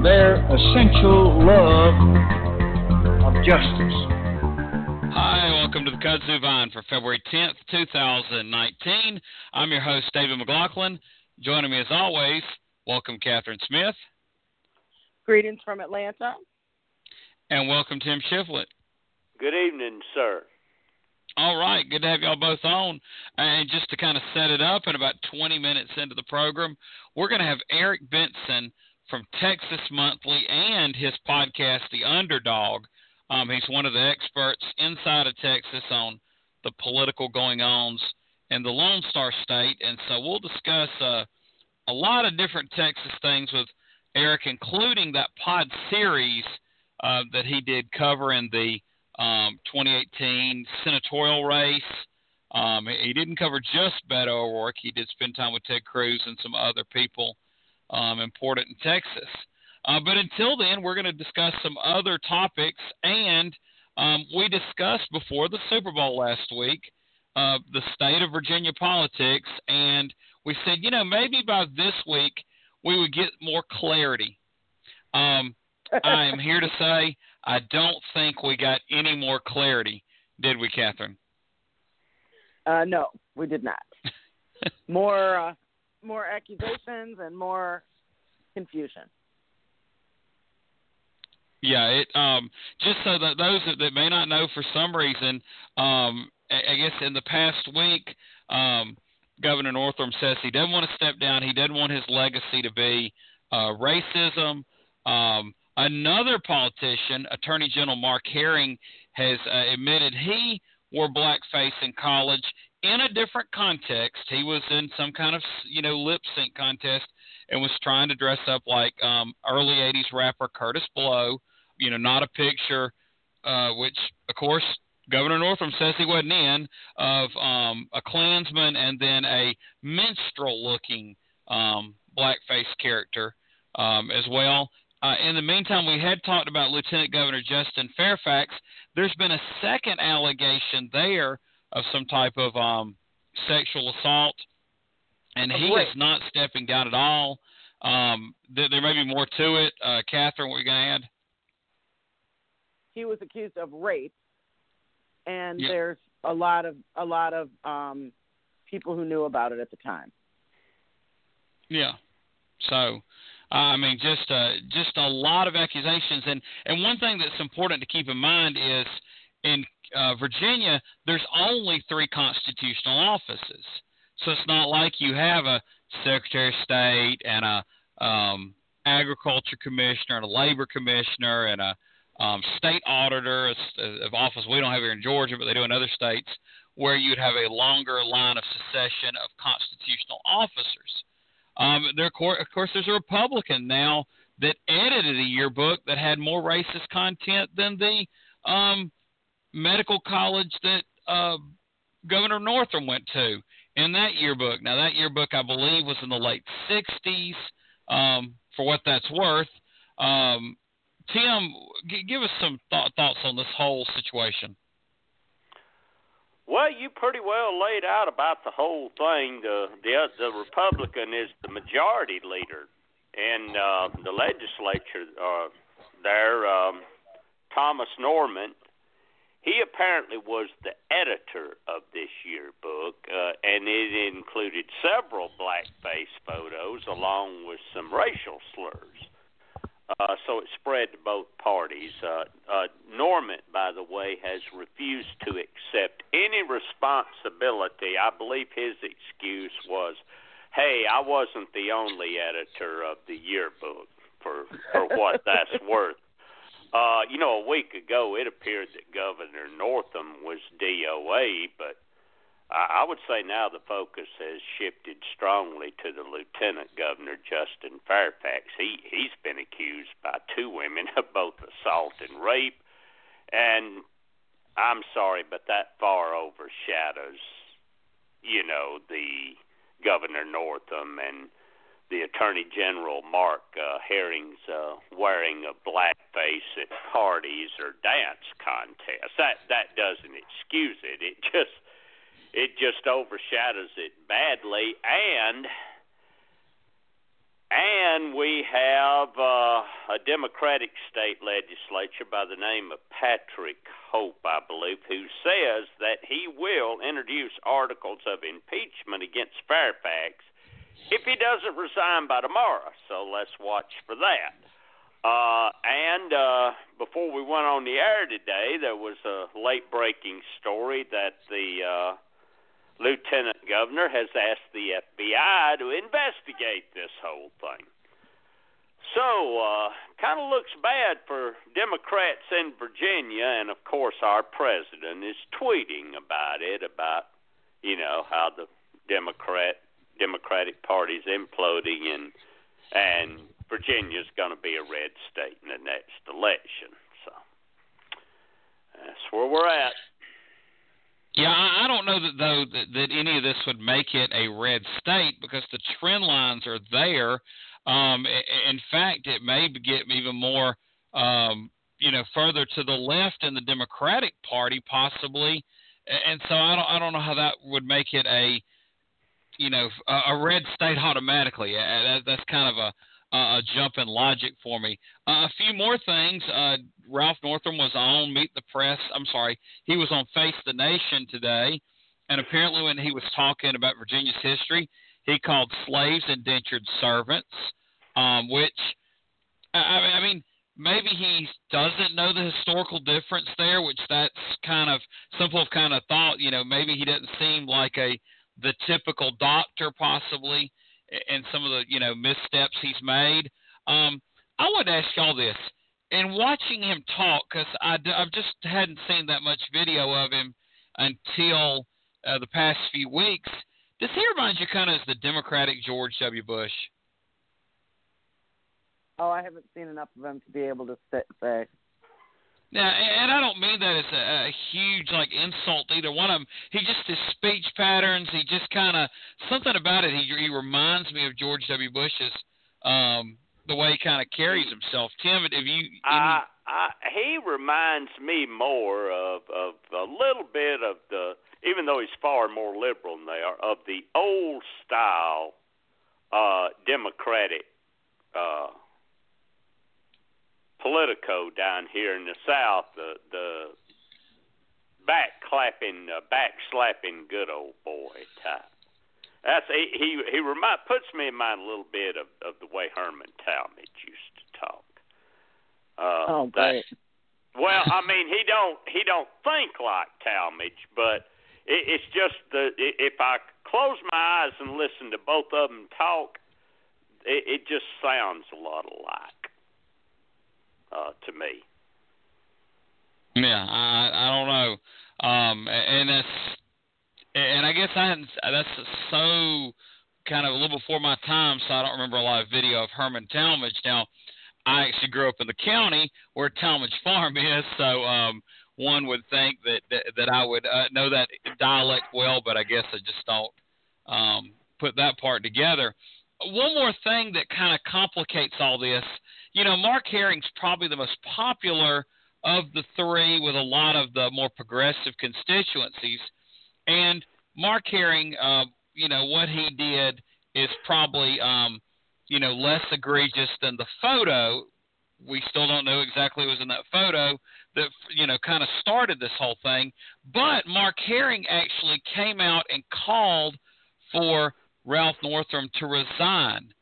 and their essential love of justice. Hi, welcome to the Kudzu Vine for February 10th, 2019. I'm your host, David McLaughlin. Joining me as always, welcome Catherine Smith. Greetings from Atlanta. And welcome Tim Shiflett. Good evening, sir. All right, good to have y'all both on. And just to kind of set it up, in about 20 minutes into the program, we're going to have Eric Benson from Texas Monthly and his podcast, The Underdog. Um, he's one of the experts inside of Texas on the political going ons in the Lone Star State. And so we'll discuss uh, a lot of different Texas things with Eric, including that pod series uh, that he did covering the um, 2018 senatorial race. Um, he didn't cover just Beto O'Rourke. He did spend time with Ted Cruz and some other people um, important in Texas. Uh, but until then, we're going to discuss some other topics. And um, we discussed before the Super Bowl last week uh, the state of Virginia politics. And we said, you know, maybe by this week we would get more clarity. Um, I am here to say I don't think we got any more clarity, did we, Catherine? Uh, no, we did not. more, uh, more accusations and more confusion. Yeah, it um just so that those that, that may not know for some reason, um I, I guess in the past week, um Governor Northam says he doesn't want to step down. He doesn't want his legacy to be uh, racism. Um, another politician, Attorney General Mark Herring, has uh, admitted he wore blackface in college in a different context. He was in some kind of you know lip sync contest and was trying to dress up like um, early '80s rapper Kurtis Blow you know, not a picture, uh, which of course Governor Northam says he wasn't in, of um, a Klansman and then a minstrel-looking um, blackface character um, as well. Uh, in the meantime, we had talked about Lieutenant Governor Justin Fairfax. There's been a second allegation there of some type of um, sexual assault, and he is not stepping down at all. Um, there, there may be more to it. Uh, Catherine, what are you going to add? he was accused of rape, and Yeah. there's a lot of a lot of um, people who knew about it at the time. Yeah. So, uh, I mean, just uh, just a lot of accusations, and and one thing that's important to keep in mind is in uh, Virginia, there's only three constitutional offices, so it's not like you have a Secretary of State and a um, Agriculture Commissioner and a Labor Commissioner and a um, state auditor of office we don't have here in Georgia, but they do in other states, where you'd have a longer line of succession of constitutional officers. Um, there, of course, there's a Republican now that edited a yearbook that had more racist content than the um, medical college that uh, Governor Northam went to in that yearbook. Now, that yearbook, I believe, was in the late 60s, um, for what that's worth. Um, Tim, g- give us some th- thoughts on this whole situation. Well, you pretty well laid out about the whole thing. The the the Republican is the majority leader, and uh, the legislature uh, there, um, Thomas Norment. He apparently was the editor of this yearbook, uh, and it included several blackface photos along with some racial slurs. Uh, so it spread to both parties. Uh, uh, Norment, by the way, has refused to accept any responsibility. I believe his excuse was, "Hey, I wasn't the only editor of the yearbook." For for what that's worth. Uh, you know, a week ago it appeared that Governor Northam was DOA, but I, I would say now the focus has shifted strongly to the Lieutenant Governor Justin Fairfax. He he's been accused by two women of both assault and rape, and I'm sorry, but that far overshadows, you know, the Governor Northam and the Attorney General Mark uh, Herring's uh, wearing a blackface at parties or dance contests. That that doesn't excuse it. It just it just overshadows it badly and and we have uh, a Democratic state legislature by the name of Patrick Hope, I believe, who says that he will introduce articles of impeachment against Fairfax if he doesn't resign by tomorrow. So let's watch for that. Uh, and uh, before we went on the air today, there was a late breaking story that the uh, lieutenant governor has asked the FBI to investigate this whole thing. So, uh, kind of looks bad for Democrats in Virginia, and of course, our president is tweeting about it, about you know how the Democrat Democratic Party is imploding, and and Virginia's going to be a red state in the next election. So that's where we're at. Yeah, I, I don't know that though that, that any of this would make it a red state because the trend lines are there. Um, in fact, it may get even more, um, you know, further to the left in the Democratic Party possibly, and so I don't I don't know how that would make it a, you know, a, a red state automatically. That, that's kind of a a jump in logic for me. Uh, a few more things. Uh, Ralph Northam was on Meet the Press. I'm sorry, he was on Face the Nation today, and apparently when he was talking about Virginia's history, he called slaves indentured servants, um, which I, I mean maybe he doesn't know the historical difference there, which that's kind of simple kind of thought. You know, maybe he doesn't seem like a the typical doctor possibly, and some of the you know missteps he's made. Um, I want to ask y'all this: and watching him talk, because I, I just hadn't seen that much video of him until uh, the past few weeks. Does he remind you kind of as the Democratic George W. Bush? Oh, I haven't seen enough of him to be able to say. Now, and I don't mean that as a, a huge like insult to either one of them. He just his speech patterns. He just kind of something about it. He he reminds me of George W. Bush's um, the way he kind of carries himself. Tim, have you? Any... I, I, he reminds me more of of a little bit of the, even though he's far more liberal than they are, of the old style uh, Democratic uh, Politico down here in the South. The the back clapping, uh, back slapping, good old boy type. That's he he, he remind puts me in mind a little bit of of the way Herman Talmadge used to talk. Uh, oh, great. Well, I mean, he don't he don't think like Talmadge, but it, it's just the if I close my eyes and listen to both of them talk, it, it just sounds a lot alike uh, to me. Yeah, I I don't know, um, and that's and I guess I hadn't. That's so kind of a little before my time, so I don't remember a lot of video of Herman Talmadge. Now, I actually grew up in the county where Talmadge Farm is, so um, one would think that that, that I would uh, know that dialect well, but I guess I just don't um, put that part together. One more thing that kind of complicates all this, you know, Mark Herring's probably the most popular of the three with a lot of the more progressive constituencies and Mark Herring, uh, you know, what he did is probably, um, you know, less egregious than the photo. We still don't know exactly what was in that photo that, you know, kind of started this whole thing. But Mark Herring actually came out and called for Ralph Northam to resign.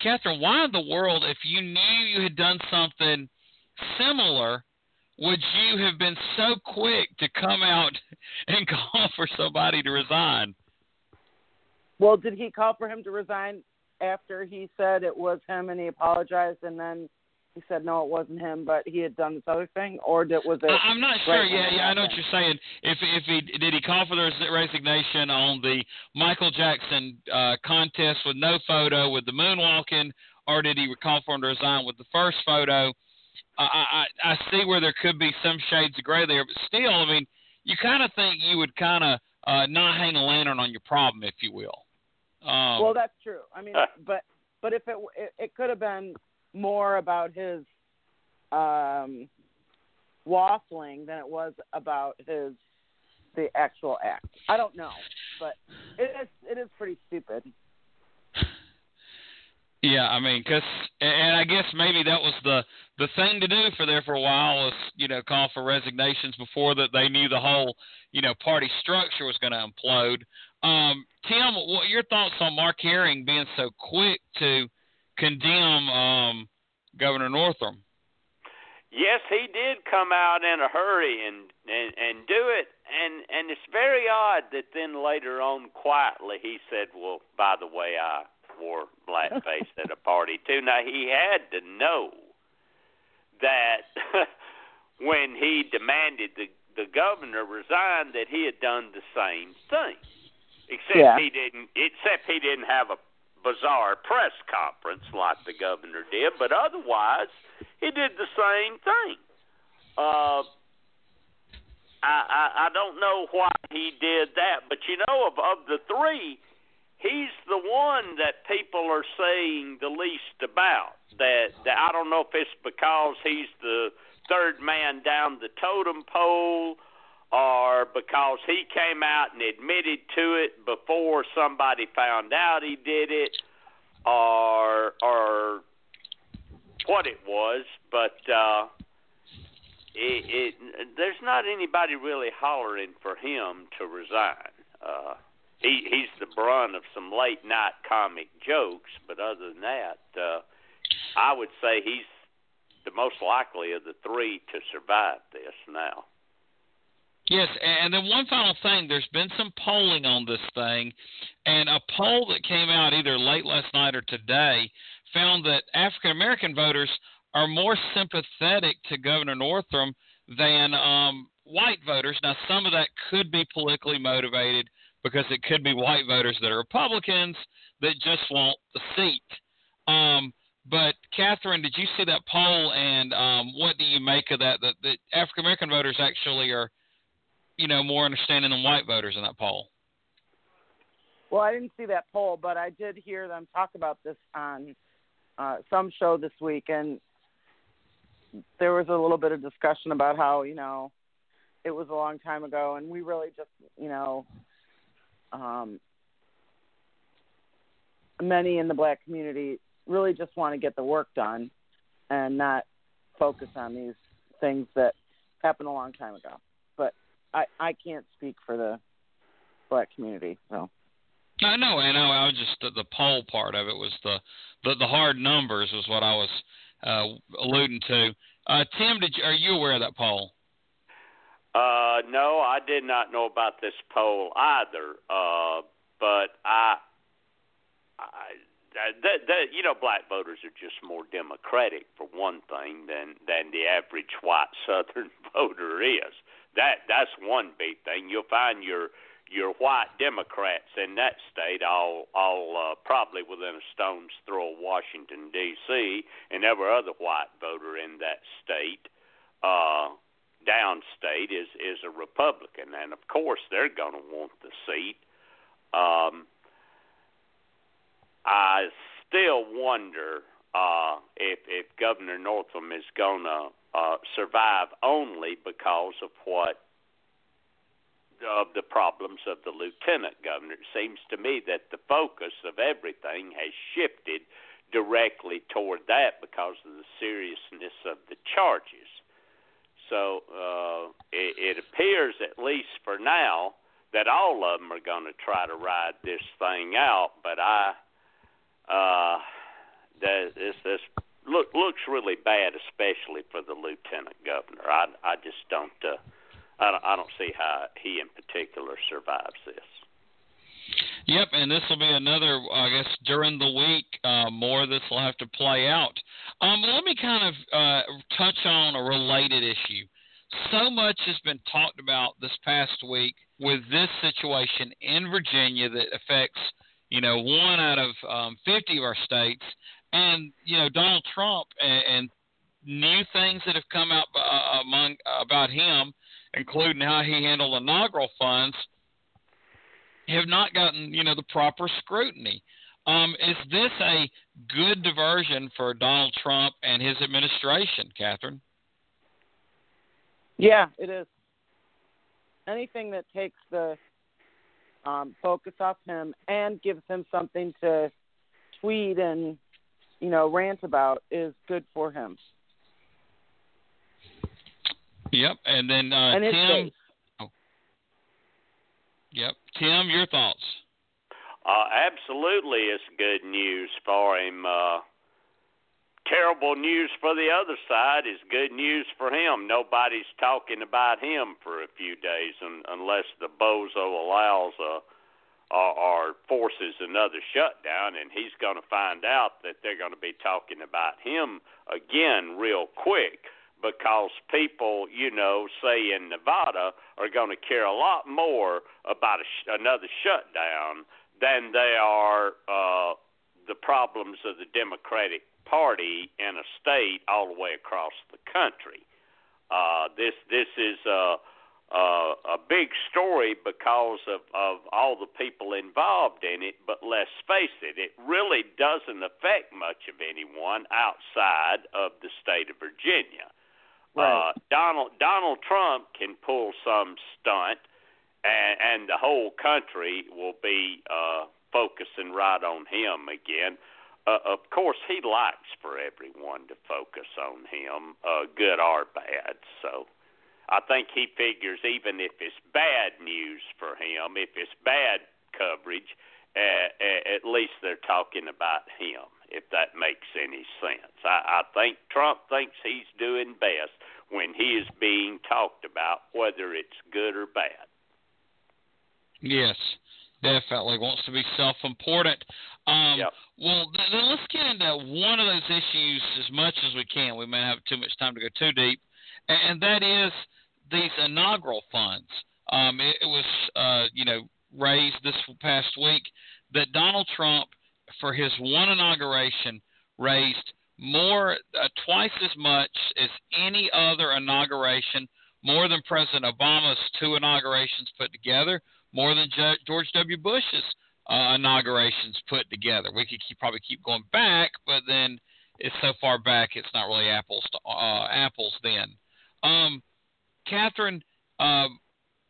Catherine, why in the world, if you knew you had done something similar, would you have been so quick to come out and call for somebody to resign? Well, did he call for him to resign after he said it was him and he apologized and then he said no, it wasn't him, but he had done this other thing, or did, was it? I- I'm not sure. right yeah, yeah, I know what you're saying. If if he did he call for the resignation on the Michael Jackson uh, contest with no photo with the moonwalking, or did he call for him to resign with the first photo? I I, I I see where there could be some shades of gray there, but still, I mean, you kind of think you would kind of uh, not hang a lantern on your problem, if you will. Um, Well, that's true. I mean, but but if it it, it could have been more about his um waffling than it was about his the actual act. I don't know, but it is it is pretty stupid. Yeah, I mean, cause, and I guess maybe that was the the thing to do for there for a while was you know call for resignations before that they knew the whole you know party structure was going to implode. Um, Tim, what your thoughts on Mark Herring being so quick to condemn um, Governor Northam? Yes, he did come out in a hurry and and and do it, and and it's very odd that then later on quietly he said, "Well, by the way, I wore blackface at a party too." Now he had to know that when he demanded the the governor resign, that he had done the same thing, except Yeah. he didn't. Except he didn't have a bizarre press conference like the governor did, but otherwise he did the same thing. Uh, I, I I don't know why he did that, but you know, of of the three, he's the one that people are saying the least about. That that I don't know if it's because he's the third man down the totem pole, or because he came out and admitted to it before somebody found out he did it, or or what it was, but uh, it, it there's not anybody really hollering for him to resign. Uh, he he's the brunt of some late night comic jokes, but other than that, uh, I would say he's the most likely of the three to survive this now. Yes, and then one final thing. There's been some polling on this thing, and a poll that came out either late last night or today found that African American voters are more sympathetic to Governor Northam than um, white voters. Now, some of that could be politically motivated because it could be white voters that are Republicans that just want the seat. Um, but Catherine, did you see that poll, and um, what do you make of that? That, that African American voters actually are you know, more understanding than white voters in that poll. Well, I didn't see that poll, but I did hear them talk about this on uh, some show this week, and there was a little bit of discussion about how you know it was a long time ago, and we really just you know um, many in the black community really just want to get the work done and not focus on these things that happened a long time ago. But I I can't speak for the black community, so. I know, I know. I was just the, the poll part of it was the, the the hard numbers was what I was uh, alluding to. Uh, Tim, did you, are you aware of that poll? Uh, no, I did not know about this poll either. Uh, but I, I, that, that, you know, black voters are just more democratic for one thing than than the average white Southern voter is. That that's one big thing. You'll find your your white Democrats in that state all all uh, probably within a stone's throw of Washington D.C. and every other white voter in that state. Uh, downstate is is a Republican, and of course they're going to want the seat. Um, I still wonder uh, if if Governor Northam is going to uh, survive only because of what of the problems of the lieutenant governor. It seems to me that the focus of everything has shifted directly toward that because of the seriousness of the charges. So uh, it, it appears, at least for now, that all of them are going to try to ride this thing out. But I, uh, this this look looks really bad, especially for the lieutenant governor. I I just don't. Uh, I don't, I don't see how he in particular survives this. Yep, and this will be another, I guess, during the week. Uh, more of this will have to play out. Um, let me kind of uh, touch on a related issue. So much has been talked about this past week with this situation in Virginia that affects, you know, one out of um, 50 of our states, and you know, Donald Trump and, and new things that have come out uh, among about him, including how he handled inaugural funds have not gotten you know the proper scrutiny. Um, is this a good diversion for Donald Trump and his administration, Catherine? Yeah, it is. Anything that takes the um, focus off him and gives him something to tweet and you know rant about is good for him. Yep, and then uh, and Tim. Yep. Tim, your thoughts? Uh, absolutely, it's good news for him. Uh, terrible news for the other side is good news for him. Nobody's talking about him for a few days un- unless the bozo allows a or, or forces another shutdown, and he's going to find out that they're going to be talking about him again real quick because people, you know, say in Nevada are going to care a lot more about a sh- another shutdown than they are uh, the problems of the Democratic Party in a state all the way across the country. Uh, this this is a, a a big story because of of all the people involved in it. But let's face it, it really doesn't affect much of anyone outside of the state of Virginia. Right. Uh, Donald Donald Trump can pull some stunt, and, and the whole country will be uh, focusing right on him again. Uh, of course, he likes for everyone to focus on him, uh, good or bad. So, I think he figures even if it's bad news for him, if it's bad coverage, uh, at least they're talking about him if that makes any sense. I, I think Trump thinks he's doing best when he is being talked about, whether it's good or bad. Yes, definitely wants to be self-important. Um, yep. Well, then let's get into one of those issues as much as we can. We may have too much time to go too deep, and that is these inaugural funds. Um, it, it was, uh, you know, raised this past week that Donald Trump for his one inauguration raised more uh, twice as much as any other inauguration, more than President Obama's two inaugurations put together, more than George W. Bush's uh, inaugurations put together. We could keep, probably keep going back, but then it's so far back it's not really apples to uh, apples. Then, um, Catherine, uh,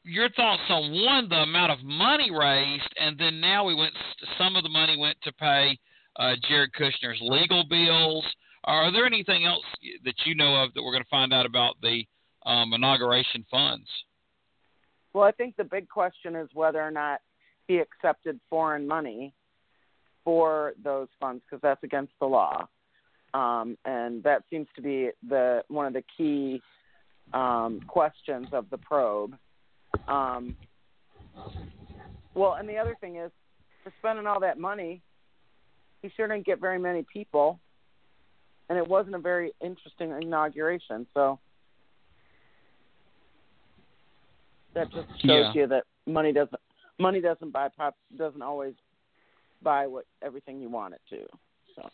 your thoughts on one the amount of money raised, and then now we went. Some of the money went to pay uh, Jared Kushner's legal bills. Are there anything else that you know of that we're going to find out about the um, inauguration funds? Well, I think the big question is whether or not he accepted foreign money for those funds because that's against the law, um, and that seems to be the one of the key um, questions of the probe. Um, well, and the other thing is, for spending all that money, he sure didn't get very many people, and it wasn't a very interesting inauguration. So that just shows Yeah. you that money doesn't money doesn't buy pop doesn't always buy what everything you want it to. So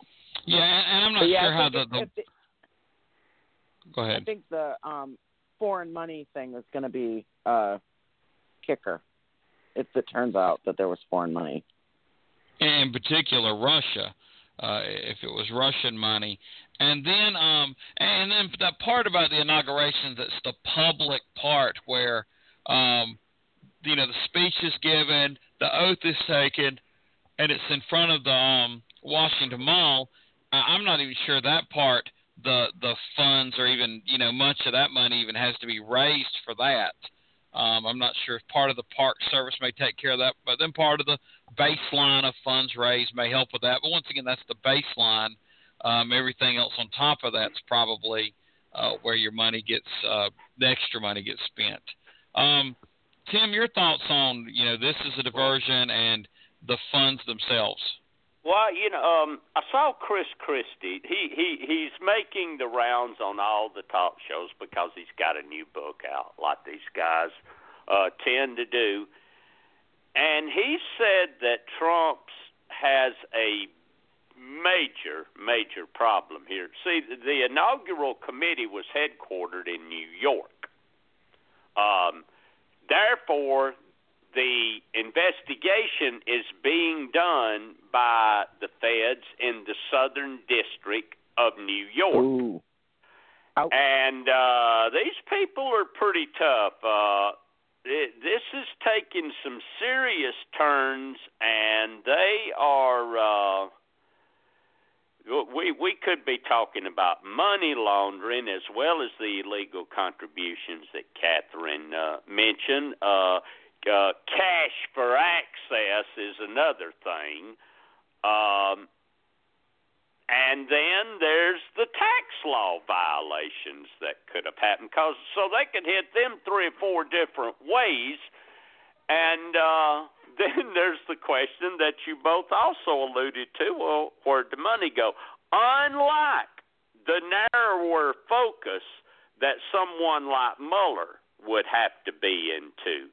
Yeah, and, I'm not But sure I how the, the go I think the um, foreign money thing is going to be a kicker if it turns out that there was foreign money. in particular Russia, uh, if it was Russian money, and then um, and then that part about the inauguration that's the public part where um, you know the speech is given, the oath is taken, and it's in front of the um, Washington Mall. I- I'm not even sure that part the the funds or even you know much of that money even has to be raised for that. Um, I'm not sure if part of the park service may take care of that, but then part of the baseline of funds raised may help with that. But once again, that's the baseline. Um, everything else on top of that's probably uh, where your money gets, uh, the extra money gets spent. Um, Tim, your thoughts on you know this is a diversion and the funds themselves? Well, you know, um, I saw Chris Christie. He he he's making the rounds on all the talk shows because he's got a new book out, like these guys uh, tend to do. And he said that Trump's has a major, major problem here. See, the inaugural committee was headquartered in New York. Um, therefore, the investigation is being done by the feds in the Southern District of New York. Ooh. And uh, these people are pretty tough. Uh, it, this is taking some serious turns, and they are. Uh, we we could be talking about money laundering as well as the illegal contributions that Catherine uh, mentioned. Uh, uh, cash for access is another thing. Um, and then there's the tax law violations that could have happened, cause so they could hit them three or four different ways. And uh, then there's the question that you both also alluded to: well, where'd the money go? Unlike the narrower focus that someone like Mueller would have to be into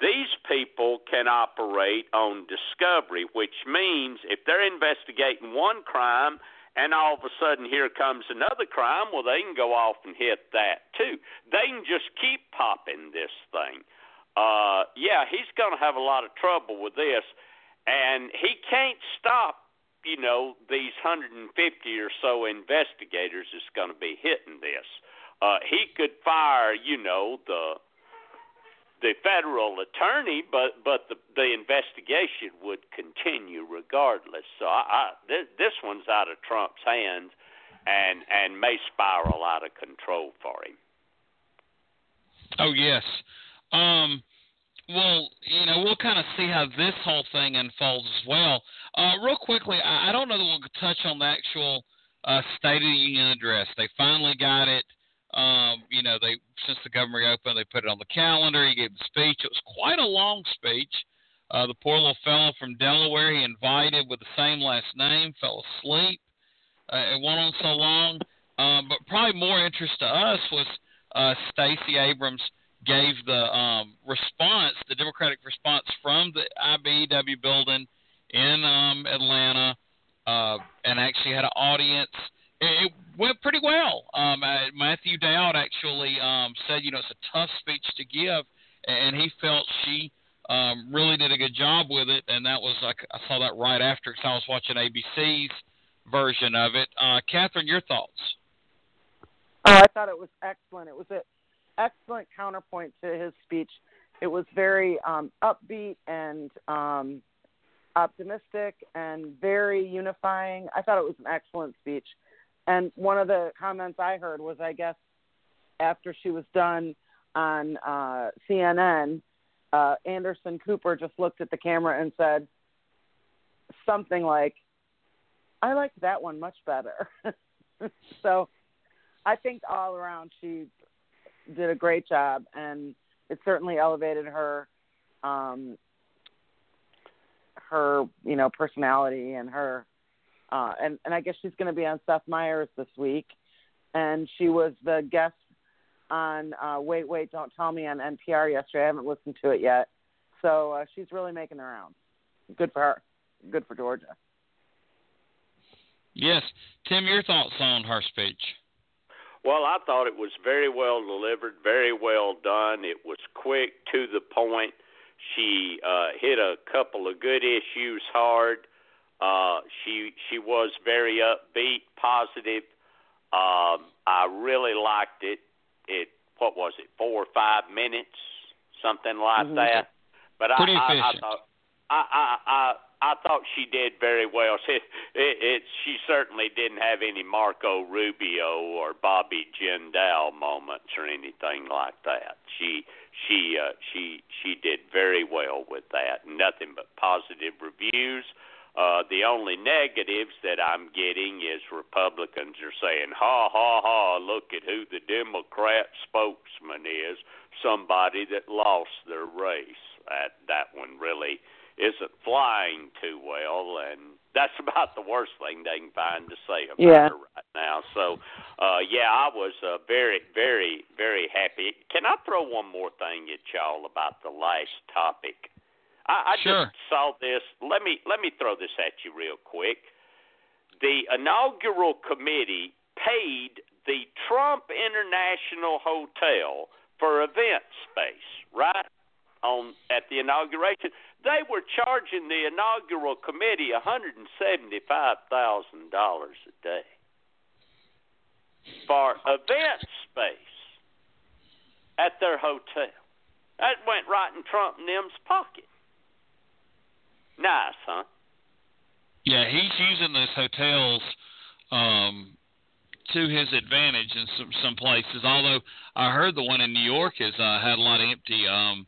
these people can operate on discovery, which means if they're investigating one crime and all of a sudden here comes another crime, well, they can go off and hit that too. They can just keep popping this thing. Uh, yeah, he's going to have a lot of trouble with this, and he can't stop. You know, these 150 or so investigators is going to be hitting this. Uh, he could fire, you know, the the federal attorney, but but the the investigation would continue regardless. So I, I this, this one's out of Trump's hands, and and may spiral out of control for him. Oh yes. Um, well, you know, we'll kind of see how this whole thing unfolds as well. Uh, real quickly, I, I don't know that we'll touch on the actual uh, State of the Union address. They finally got it. Um, you know, they since the government reopened, they put it on the calendar. He gave the speech. It was quite a long speech. Uh, the poor little fellow from Delaware he invited with the same last name fell asleep. Uh, it went on so long. Um, but probably more interest to us was uh, Stacey Abrams gave the um, response, the Democratic response from the IBEW building in um, Atlanta, uh, and actually had an audience it went pretty well. Um, uh, Matthew Dowd actually um, said, you know, it's a tough speech to give, and he felt she um, really did a good job with it. And that was like I saw that right after because I was watching ABC's version of it. Uh, Catherine, your thoughts? Oh, I thought it was excellent. It was an excellent counterpoint to his speech. It was very um, upbeat and um, optimistic and very unifying. I thought it was an excellent speech. And one of the comments I heard was, I guess, after she was done on uh, CNN, uh, Anderson Cooper just looked at the camera and said something like, I liked that one much better. so I think all around she did a great job, and it certainly elevated her. Um, her, you know, personality and her uh, and and I guess she's going to be on Seth Meyers this week, and she was the guest on uh, Wait Wait Don't Tell Me on NPR yesterday. I haven't listened to it yet, so uh, she's really making the rounds. Good for her. Good for Georgia. Yes, Tim, your thoughts on her speech? Well, I thought it was very well delivered, very well done. It was quick to the point. She uh, hit a couple of good issues hard. Uh, she she was very upbeat, positive. Um, I really liked it. It what was it, four or five minutes, something like mm-hmm. that. But Pretty I, I. I thought I, I I I thought she did very well. It, it, it she certainly didn't have any Marco Rubio or Bobby Jindal moments or anything like that. She she uh, she she did very well with that. Nothing but positive reviews. Uh, the only negatives that I'm getting is Republicans are saying, ha, ha, ha, look at who the Democrat spokesman is, somebody that lost their race. That, that one really isn't flying too well, and that's about the worst thing they can find to say about Yeah. her right now. So, uh, yeah, I was uh, very, very, very happy. Can I throw one more thing at y'all about the last topic? I, I Sure. just saw this. Let me let me throw this at you real quick. The inaugural committee paid the Trump International Hotel for event space, right? On at the inauguration, they were charging the inaugural committee one hundred and seventy-five thousand dollars a day for event space at their hotel. That went right in Trump and them's pocket. Nice, huh? Yeah, he's using those hotels um, to his advantage in some some places. Although I heard the one in New York has uh, had a lot of empty um,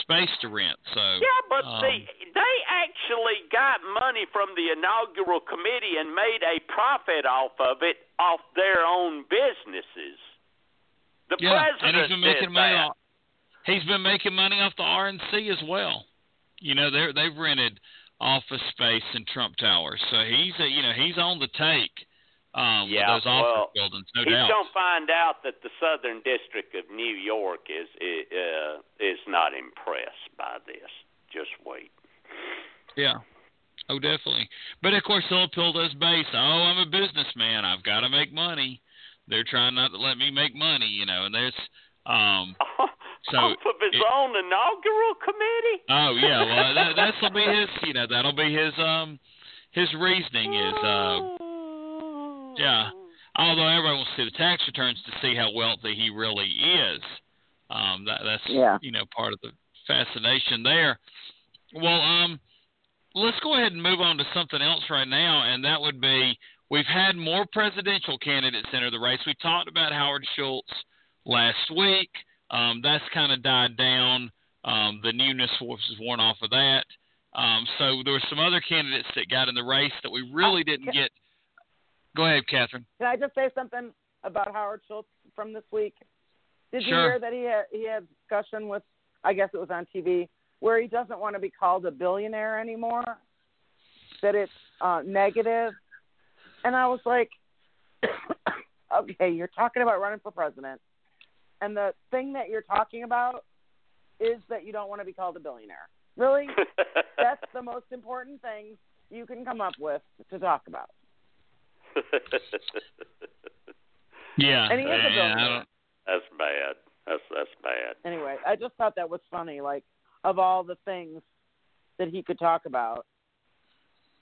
space to rent. So Yeah, but um, see, they actually got money from the inaugural committee and made a profit off of it off their own businesses. The yeah, and he's been making money. Off, he's been making money off the RNC as well. You know, they're they've rented office space in Trump Towers, so he's a, you know he's on the take um, Yeah, with those office well, buildings, no He's doubt. gonna find out that the Southern District of New York is uh, is not impressed by this. Just wait. Yeah. Oh, definitely. But of course, he'll appeal his base. Oh, I'm a businessman. I've got to make money. They're trying not to let me make money, you know. And there's, um, So, off of his it- own inaugural committee. oh yeah, well that that'll be his, you know, that'll be his, um, his reasoning is, uh, yeah. Although everybody wants to see the tax returns to see how wealthy he really is. Um, that that's Yeah. you know part of the fascination there. Well, um, let's go ahead and move on to something else right now, and that would be we've had more presidential candidates enter the race. We talked about Howard Schultz last week. Um, that's kind of died down. Um, the newness was worn off of that. Um, so there were some other candidates that got in the race that we really didn't get. Go ahead, Catherine. Can I just say something about Howard Schultz from this week? Did you hear that he had he had discussion with I guess it was on TV where he doesn't want to be called a billionaire anymore? That it's uh negative. And I was like okay, you're talking about running for president and the thing that you're talking about is that you don't want to be called a billionaire. Really? That's the most important thing you can come up with to talk about. Yeah, And he is a yeah, I billionaire. That's bad. That's that's bad. anyway, I just thought that was funny. Like, of all the things that he could talk about,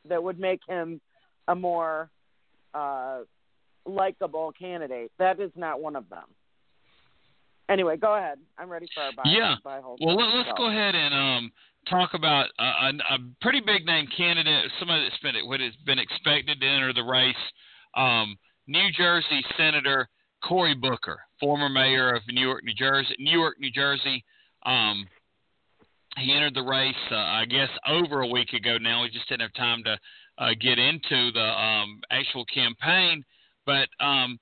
that would make him a more uh, likable candidate, that is not one of them. Anyway, go ahead. I'm ready for our buy. Yeah. buy hold. Well, let, let's go ahead and um, talk about a, a, a pretty big name candidate, somebody that's been what has been expected to enter the race. Um, New Jersey Senator Cory Booker, former mayor of New York, New Jersey. Newark, New Jersey. Um, he entered the race, uh, I guess, over a week ago. Now we just didn't have time to uh, get into the um, actual campaign, but um,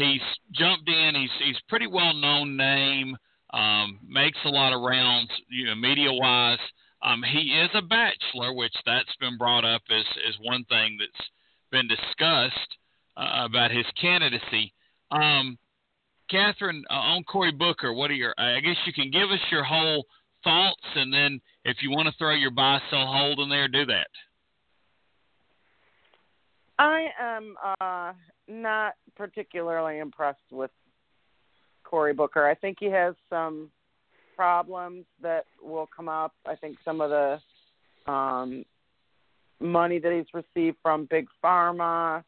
he's jumped in. He's he's pretty well known name. Um, makes a lot of rounds, you know, media wise. Um, he is a bachelor, which that's been brought up as as one thing that's been discussed uh, about his candidacy. Um, Catherine, uh, on Cory Booker, what are your? I guess you can give us your whole thoughts, and then if you want to throw your buy, sell, hold in there, do that. I am uh, not particularly impressed with Cory Booker. I think he has some problems that will come up. I think some of the um, money that he's received from Big Pharma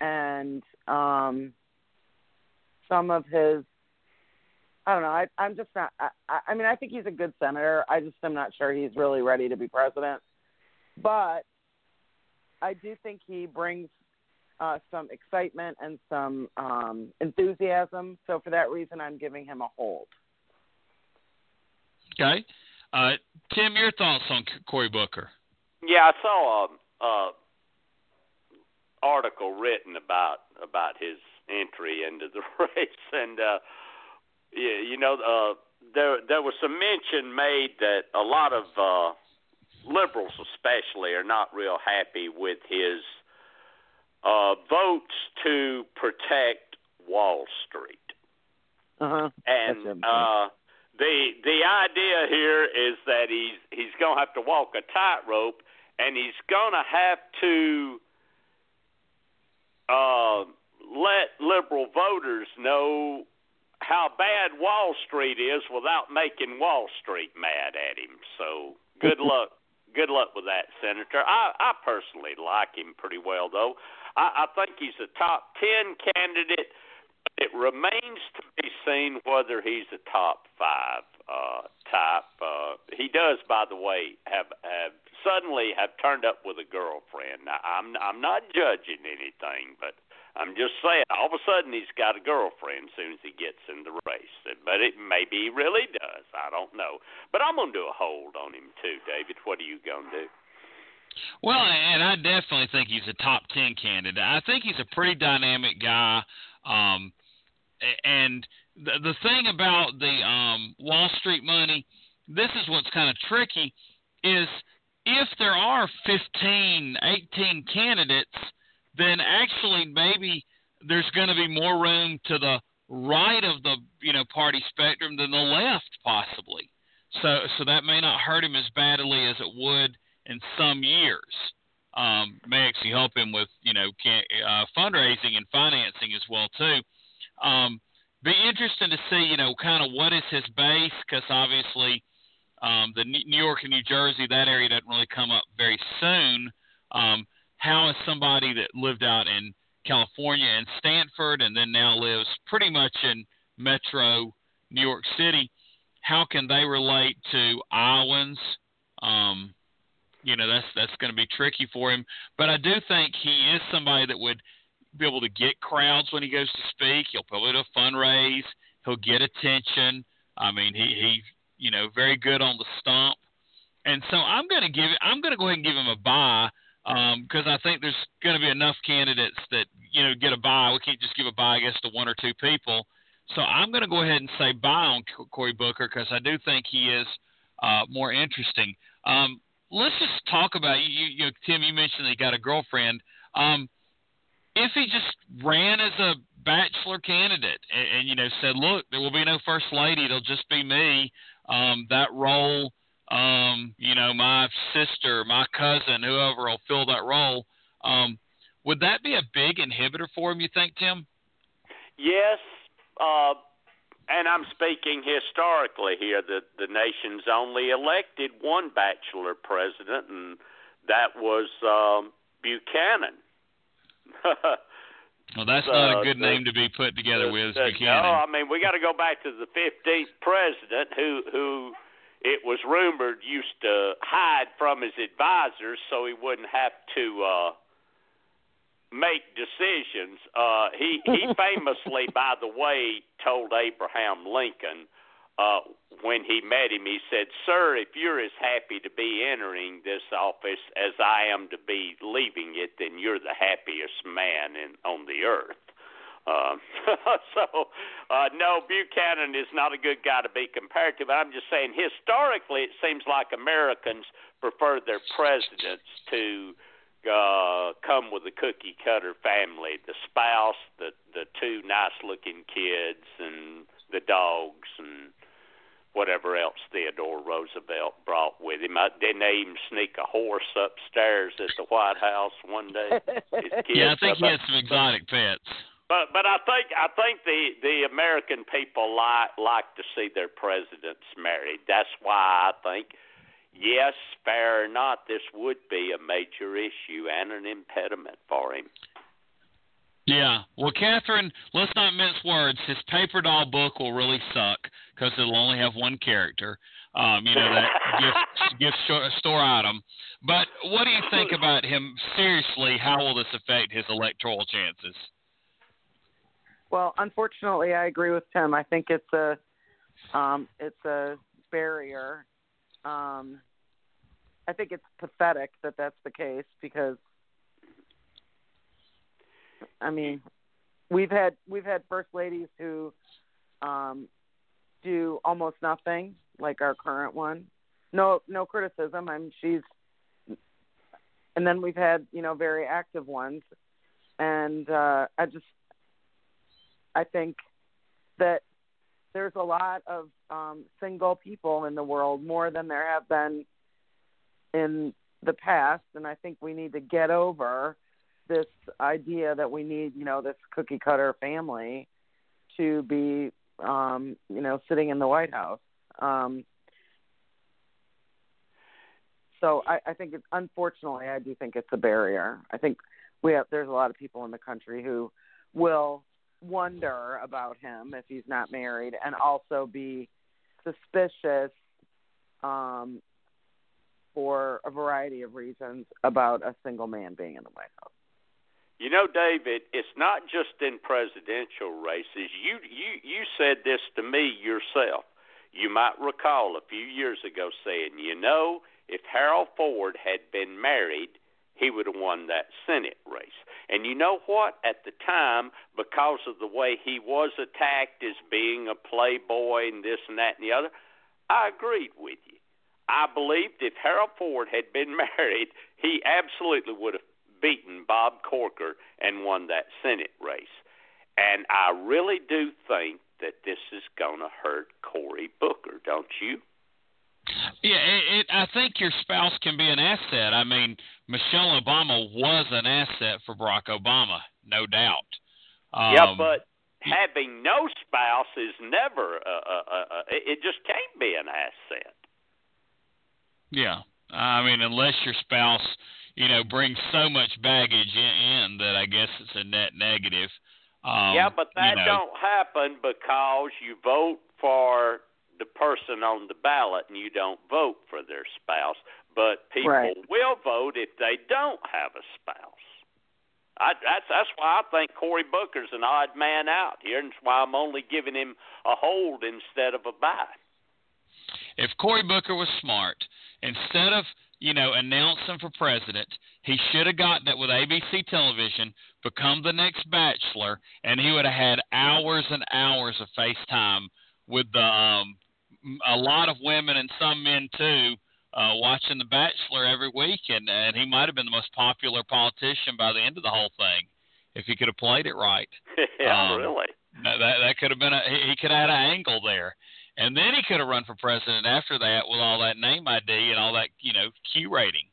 and um, some of his. I don't know. I, I'm just not. I, I mean, I think he's a good senator. I just am not sure he's really ready to be president. But I do think he brings uh, some excitement and some um, enthusiasm. So for that reason, I'm giving him a hold. Okay, uh, Tim, your thoughts on Cory Booker? Yeah, I saw a, a article written about about his entry into the race, and uh, yeah, you know, uh, there there was some mention made that a lot of uh, liberals especially are not real happy with his uh, votes to protect Wall Street. Uh-huh. And uh, the the idea here is that he's he's going to have to walk a tightrope, and he's going to have to uh, let liberal voters know how bad Wall Street is without making Wall Street mad at him. So good luck. Good luck with that, Senator. I, I personally like him pretty well, though. I, I think he's a top ten candidate. It remains to be seen whether he's a top five uh, type. Uh, he does, by the way, have have suddenly have turned up with a girlfriend. Now, I'm I'm not judging anything, but I'm just saying, all of a sudden he's got a girlfriend as soon as he gets in the race. But it maybe he really does. I don't know. But I'm gonna do a hold on him too, David. What are you gonna do? Well, and I definitely think he's a top ten candidate. I think he's a pretty dynamic guy. Um, and the the thing about the um, Wall Street money, this is what's kind of tricky, is if there are 15, 18 candidates then actually maybe there's going to be more room to the right of the you know party spectrum than the left possibly. So so that may not hurt him as badly as it would in some years. Um, may actually help him with you know can, uh, fundraising and financing as well too. Um, be interesting to see you know kind of what is his base because obviously um, the New York and New Jersey that area doesn't really come up very soon. Um, how is somebody that lived out in California and Stanford and then now lives pretty much in metro New York City, how can they relate to Iowans? Um, you know, that's that's going to be tricky for him. But I do think he is somebody that would be able to get crowds when he goes to speak. He'll probably do a fundraise. He'll get attention. I mean, he he you know very good on the stump. And so I'm going to give it. I'm going to go ahead and give him a buy because um, I think there's going to be enough candidates that you know get a buy. We can't just give a buy, I guess, to one or two people. So I'm going to go ahead and say buy on Cory Booker because I do think he is uh, more interesting. Um, let's just talk about you, you Tim. You mentioned that he got a girlfriend. Um, if he just ran as a bachelor candidate and, and you know said, "Look, there will be no first lady; it'll just be me," um, that role um, you know, my sister, my cousin, whoever will fill that role. Um, would that be a big inhibitor for him? You think, Tim? Yes, uh, and I'm speaking historically here. That the nation's only elected one bachelor president, and that was um, Buchanan. well, that's not a good name to be put together with, Buchanan. No, I mean we got to go back to the 15th president, who who it was rumored used to hide from his advisors so he wouldn't have to uh make decisions. Uh he he famously by the way told Abraham Lincoln uh when he met him he said, "Sir, if you're as happy to be entering this office as I am to be leaving it, then you're the happiest man in on the earth." Uh, so, uh, no, Buchanan is not a good guy to be compared to. But I'm just saying, historically, it seems like Americans prefer their presidents to uh, Uh, come with a cookie cutter family: the spouse, the the two nice looking kids, and the dogs, and whatever else Theodore Roosevelt brought with him. I, didn't they even sneak a horse upstairs at the White House one day? yeah, I think he had some exotic pets. But but I think I think the the American people like like to see their presidents married. That's why I think yes, fair or not, this would be a major issue and an impediment for him. Yeah. Well, Catherine, let's not mince words. His paper doll book will really suck because it'll only have one character. Um, you know that gift gift store item. But what do you think about him? Seriously, how will this affect his electoral chances? Well, unfortunately, I agree with Tim. I think it's a um, it's a barrier. Um, I think it's pathetic that that's the case because I mean, we've had we've had first ladies who um, do almost nothing, like our current one. No, no criticism. I'm she's and then we've had you know very active ones, and uh, I just I think that there's a lot of um, single people in the world more than there have been in the past, and I think we need to get over this idea that we need you know this cookie cutter family to be um, you know sitting in the White House. Um, so I, I think it's unfortunately I do think it's a barrier. I think we have there's a lot of people in the country who will wonder about him if he's not married and also be suspicious um for a variety of reasons about a single man being in the White House. You know, David, it's not just in presidential races. You you you said this to me yourself. You might recall a few years ago saying, you know, if Harold Ford had been married, he would have won that Senate race. And you know what? At the time, because of the way he was attacked as being a playboy and this and that and the other, I agreed with you. I believed if Harold Ford had been married, he absolutely would have beaten Bob Corker and won that Senate race. And I really do think that this is going to hurt Cory Booker, don't you? Yeah, it, it, I think your spouse can be an asset. I mean, Michelle Obama was an asset for Barack Obama, no doubt. Um, yeah, but having no spouse is never. Uh, uh, uh, it just can't be an asset. Yeah, I mean, unless your spouse, you know, brings so much baggage in, in that I guess it's a net negative. Um, yeah, but that you know, don't happen because you vote for the person on the ballot and you don't vote for their spouse, but people Right. will vote if they don't have a spouse. I, that's that's why I think Cory Booker's an odd man out here, and that's why I'm only giving him a hold instead of a buy. if Cory Booker was smart, instead of you know announcing for president, he should have gotten it with ABC television, become the next Bachelor, and he would have had hours and hours of FaceTime with the um, a lot of women and some men too. Uh, watching The Bachelor every week, and, and he might have been the most popular politician by the end of the whole thing if he could have played it right. yeah, Um, really. That that, could have been a he, he could have had an angle there, and then he could have run for president after that with all that name ID and all that you know Q rating.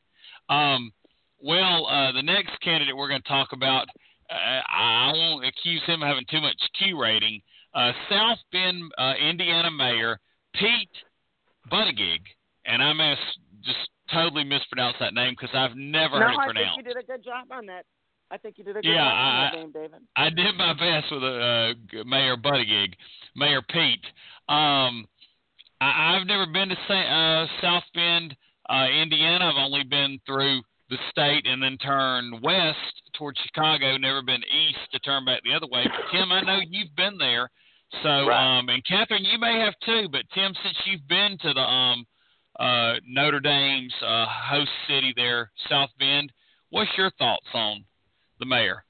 Um, well, uh, the next candidate we're going to talk about, uh, I won't accuse him of having too much Q rating. Uh, South Bend, uh, Indiana Mayor Pete Buttigieg, and I have just totally mispronounced that name because I've never no, heard it I pronounced. think you did a good job on that. I think you did a good Yeah, job on I- that name, David. I did my best with uh, Mayor Buttigieg, Mayor Pete. Um, I, I've never been to Sa- uh, South Bend, uh, Indiana. I've only been through the state and then turned west towards Chicago. Never been east to turn back the other way. But Tim, I know you've been there. So, Right. um, and Catherine, you may have too. But Tim, since you've been to the um, uh, Notre Dame's uh, host city there, South Bend, what's your thoughts on the mayor?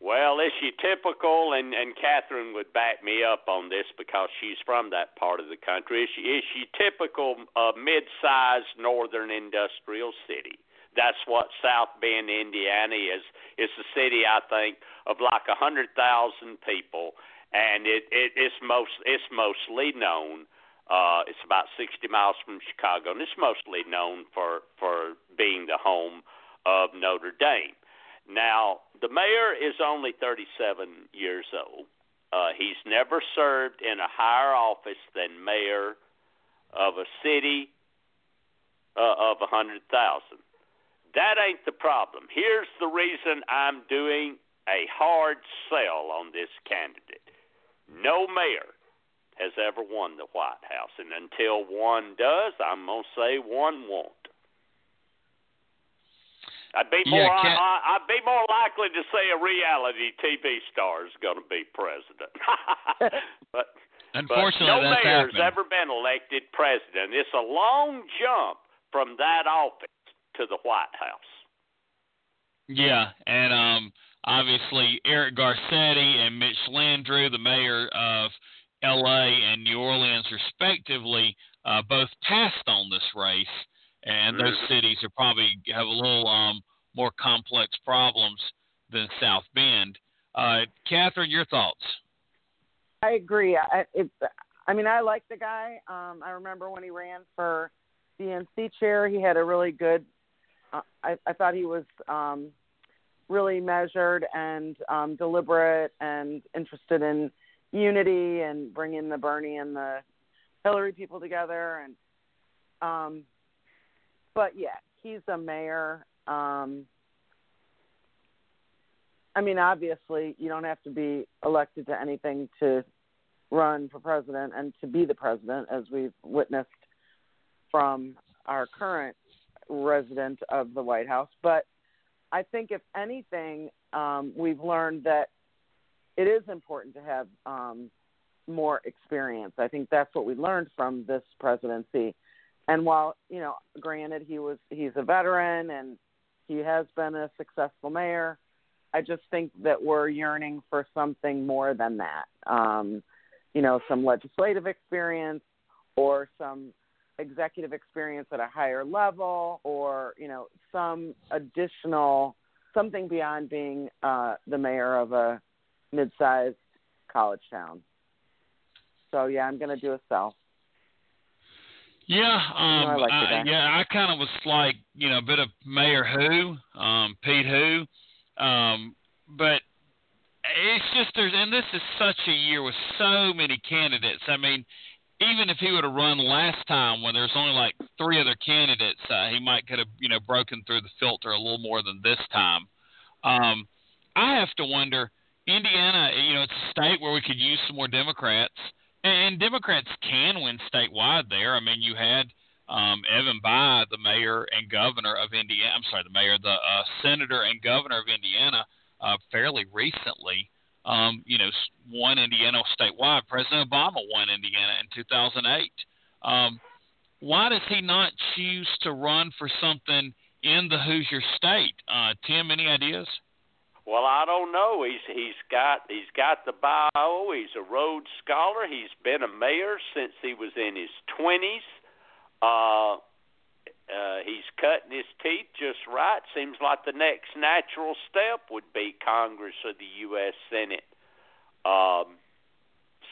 Well, is she typical? And and Catherine would back me up on this because she's from that part of the country. Is she is she typical uh, mid-sized northern industrial city? That's what South Bend, Indiana is. It's a city I think of like a hundred thousand people, and it, it it's most it's mostly known. Uh, it's about 60 miles from Chicago, and it's mostly known for for being the home of Notre Dame. Now, the mayor is only 37 years old. Uh, he's never served in a higher office than mayor of a city uh, of a 100,000. That ain't the problem. Here's the reason I'm doing a hard sell on this candidate. No mayor has ever won the White House, and until one does, I'm going to say one won't. I'd be more. Yeah, I, I'd be more likely to say a reality TV star is going to be president. but Unfortunately, but no that's mayor's happened. ever been elected president. It's a long jump from that office to the White House. Yeah, and um, obviously Eric Garcetti and Mitch Landrieu, the mayor of L.A. and New Orleans, respectively, uh, both passed on this race, and those Mhm. cities are probably have a little um, more complex problems than South Bend. Uh, Catherine, your thoughts? I agree. I, it, I mean, I like the guy. Um, I remember when he ran for DNC chair, he had a really good. Uh, I, I thought he was um, really measured and um, deliberate and interested in unity and bringing the Bernie and the Hillary people together. And um, but yeah, he's a mayor. Um, I mean, obviously, you don't have to be elected to anything to run for president and to be the president, as we've witnessed from our current resident of the White House. But I think, if anything, um, we've learned that it is important to have um, more experience. I think that's what we learned from this presidency. And while you know, granted, he was he's a veteran and he has been a successful mayor. I just think that we're yearning for something more than that. Um, you know, some legislative experience or some executive experience at a higher level or, you know, some additional something beyond being uh, the mayor of a mid-sized college town. So yeah, I'm going to do a sell. Yeah, um, I like I, yeah, I kind of was like, you know, a bit of Mayor Who, um, Pete Who, um, but it's just there's, and this is such a year with so many candidates. I mean, even if he would have run last time when there's only like three other candidates, uh, he might could have, you know, broken through the filter a little more than this time. Um, I have to wonder, Indiana, you know, it's a state where we could use some more Democrats and Democrats can win statewide there. I mean, you had um, Evan Bayh, the mayor and governor of Indiana. I'm sorry, the mayor, the uh, senator and governor of Indiana, uh, fairly recently. Um, you know, won Indiana statewide. President Obama won Indiana in 2008. Um, why does he not choose to run for something in the Hoosier state? Uh, Tim, any ideas? Well, I don't know. He's he's got he's got the bio. He's a Rhodes Scholar. He's been a mayor since he was in his twenties. Uh, uh, he's cutting his teeth just right. Seems like the next natural step would be Congress or the U.S. Senate, um,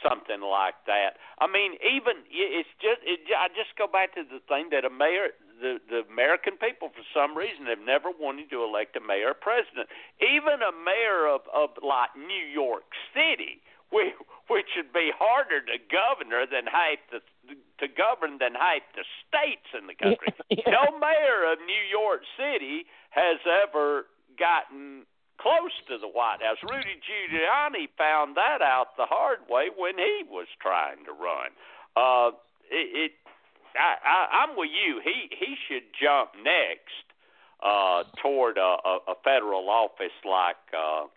something like that. I mean, even it's just it, I just go back to the thing that a mayor the the American people for some reason have never wanted to elect a mayor or president. Even a mayor of of like New York City, which which would be harder to governor than half the to govern than half the states in the country. yeah. No mayor of New York City has ever gotten close to the White House. Rudy Giuliani found that out the hard way when he was trying to run. Uh, it, it I, I, I'm with you. He he should jump next uh, toward a, a, a federal office like uh,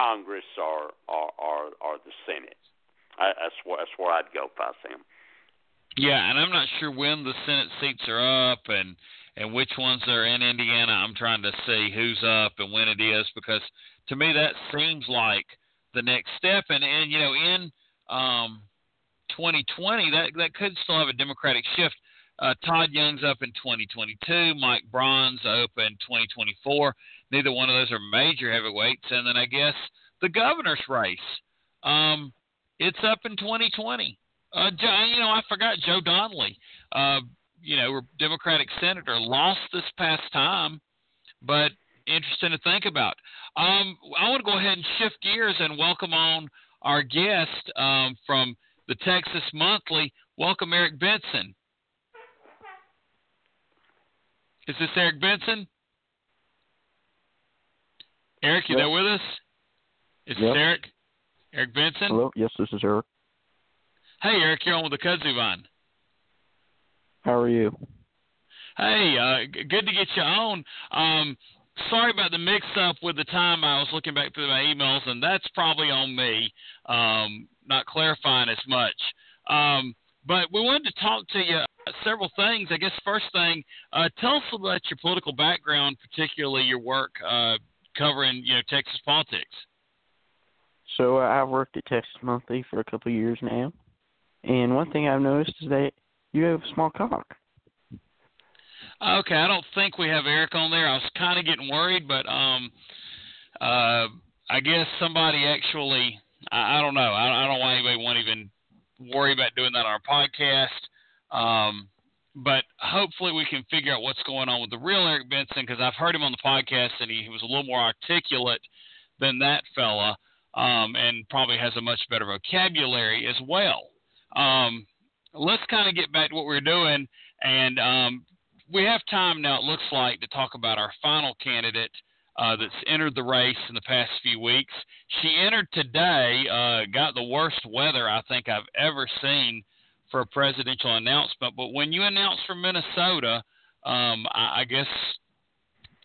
Congress or or, or or the Senate. I, that's where that's where I'd go I see. Yeah, and I'm not sure when the Senate seats are up and and which ones are in Indiana. I'm trying to see who's up and when it is because to me that seems like the next step. And and you know in um 2020, that that could still have a Democratic shift. Uh, Todd Young's up in 2022. Mike Braun's up in 2024. Neither one of those are major heavyweights. And then I guess the governor's race, um, it's up in 2020. Uh, you know, I forgot Joe Donnelly. Uh, you know, Democratic senator lost this past time, but interesting to think about. Um, I want to go ahead and shift gears and welcome on our guest um, from the Texas Monthly. Welcome, Eric Benson. Is this Eric Benson? Eric, you yep. there with us? Is yep. this Eric? Eric Benson? Hello. Yes, this is Eric. Hey, Eric, you're on with the Kudzu Vine. How are you? Hey, uh, g- good to get you on. Um, sorry about the mix up with the time I was looking back through my emails, and that's probably on me. Um, not clarifying as much. Um, but we wanted to talk to you several things. I guess first thing, uh, tell us about your political background, particularly your work uh, covering you know Texas politics. So uh, I've worked at Texas Monthly for a couple of years now, and one thing I've noticed is that you have a small cock. Okay, I don't think we have Eric on there. I was kind of getting worried, but um, uh, I guess somebody actually. I, I don't know. I, I don't know why anybody won't even worry about doing that on our podcast. Um, but hopefully we can figure out what's going on with the real Eric Benson because I've heard him on the podcast and he, he was a little more articulate than that fella, um, and probably has a much better vocabulary as well. Um, let's kind of get back to what we are doing, and um, we have time now. It looks like to talk about our final candidate. Uh, that's entered the race in the past few weeks. She entered today, uh, got the worst weather I think I've ever seen for a presidential announcement. But when you announce from Minnesota, um, I, I guess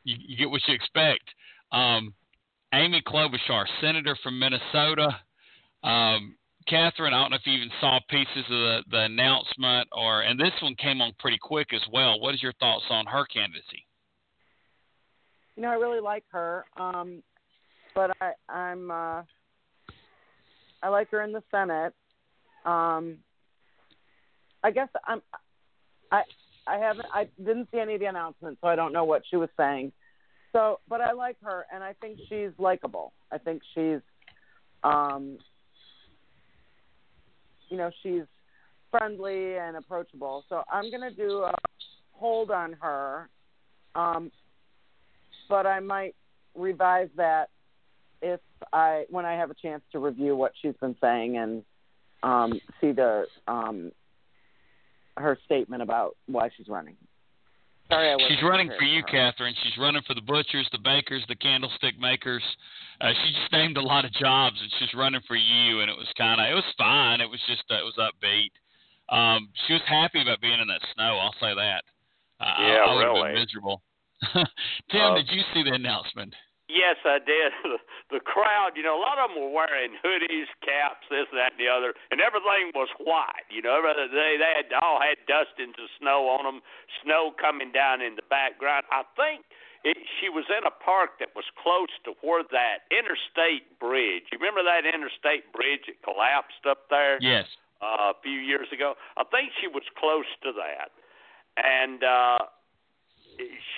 you, you, get what you expect. Um, Amy Klobuchar, senator from Minnesota. Um, Catherine, I don't know if you even saw pieces of the, the announcement, or and this one came on pretty quick as well. What is your thoughts on her candidacy? You know, I really like her, um, but I, I'm uh, I like her in the Senate. Um, I guess I'm I I haven't I didn't see any of the announcements, so I don't know what she was saying. So, but I like her, and I think she's likable. I think she's, um, you know, she's friendly and approachable. So I'm gonna do a hold on her, um, but I might revise that if I when I have a chance to review what she's been saying and um, see the um, her statement about why she's running. Sorry, I She's running for you, Catherine. She's running for the butchers, the bakers, the candlestick makers. Uh, she just named a lot of jobs, and she's running for you. And it was kind of, it was fine. It was just, uh, it was upbeat. Um, she was happy about being in that snow. I'll say that. Uh, yeah, I, I really. Been miserable. Tim, uh, did you see the announcement? Yes, I did. The crowd, you know, a lot of them were wearing hoodies, caps, this, that, and the other, and everything was white. You know, they they had all had dustings of snow on them, snow coming down in the background. I think it, she was in a park that was close to where that interstate bridge. You remember that interstate bridge that collapsed up there? Yes. Uh, a few years ago, I think she was close to that, and uh,